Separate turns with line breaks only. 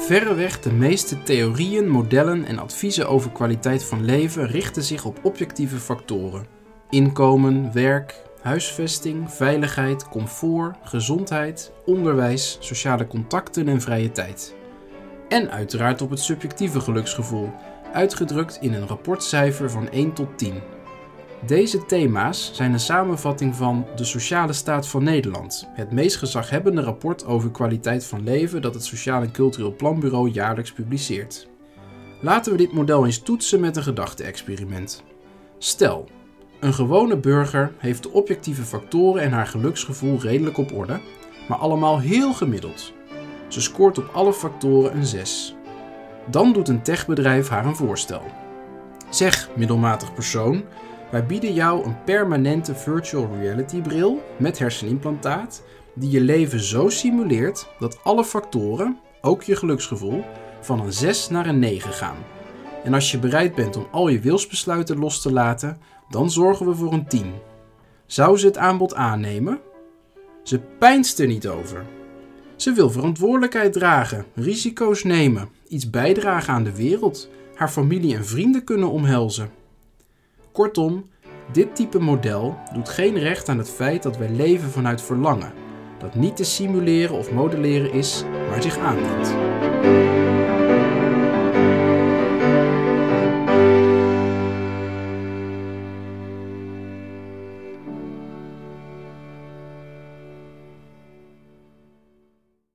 Verreweg de meeste theorieën, modellen en adviezen over kwaliteit van leven richten zich op objectieve factoren: inkomen, werk, huisvesting, veiligheid, comfort, gezondheid, onderwijs, sociale contacten en vrije tijd. En uiteraard op het subjectieve geluksgevoel, uitgedrukt in een rapportcijfer van 1 tot 10. Deze thema's zijn een samenvatting van De Sociale Staat van Nederland, het meest gezaghebbende rapport over kwaliteit van leven dat het Sociaal en Cultureel Planbureau jaarlijks publiceert. Laten we dit model eens toetsen met een gedachte-experiment. Stel, een gewone burger heeft de objectieve factoren en haar geluksgevoel redelijk op orde, maar allemaal heel gemiddeld. Ze scoort op alle factoren een 6. Dan doet een techbedrijf haar een voorstel. Zeg, middelmatig persoon, wij bieden jou een permanente virtual reality bril met hersenimplantaat die je leven zo simuleert dat alle factoren, ook je geluksgevoel, van een 6 naar een 9 gaan. En als je bereid bent om al je wilsbesluiten los te laten, dan zorgen we voor een 10. Zou ze het aanbod aannemen? Ze pijnst er niet over. Ze wil verantwoordelijkheid dragen, risico's nemen, iets bijdragen aan de wereld, haar familie en vrienden kunnen omhelzen. Kortom, dit type model doet geen recht aan het feit dat wij leven vanuit verlangen, dat niet te simuleren of modelleren is, maar zich aandient.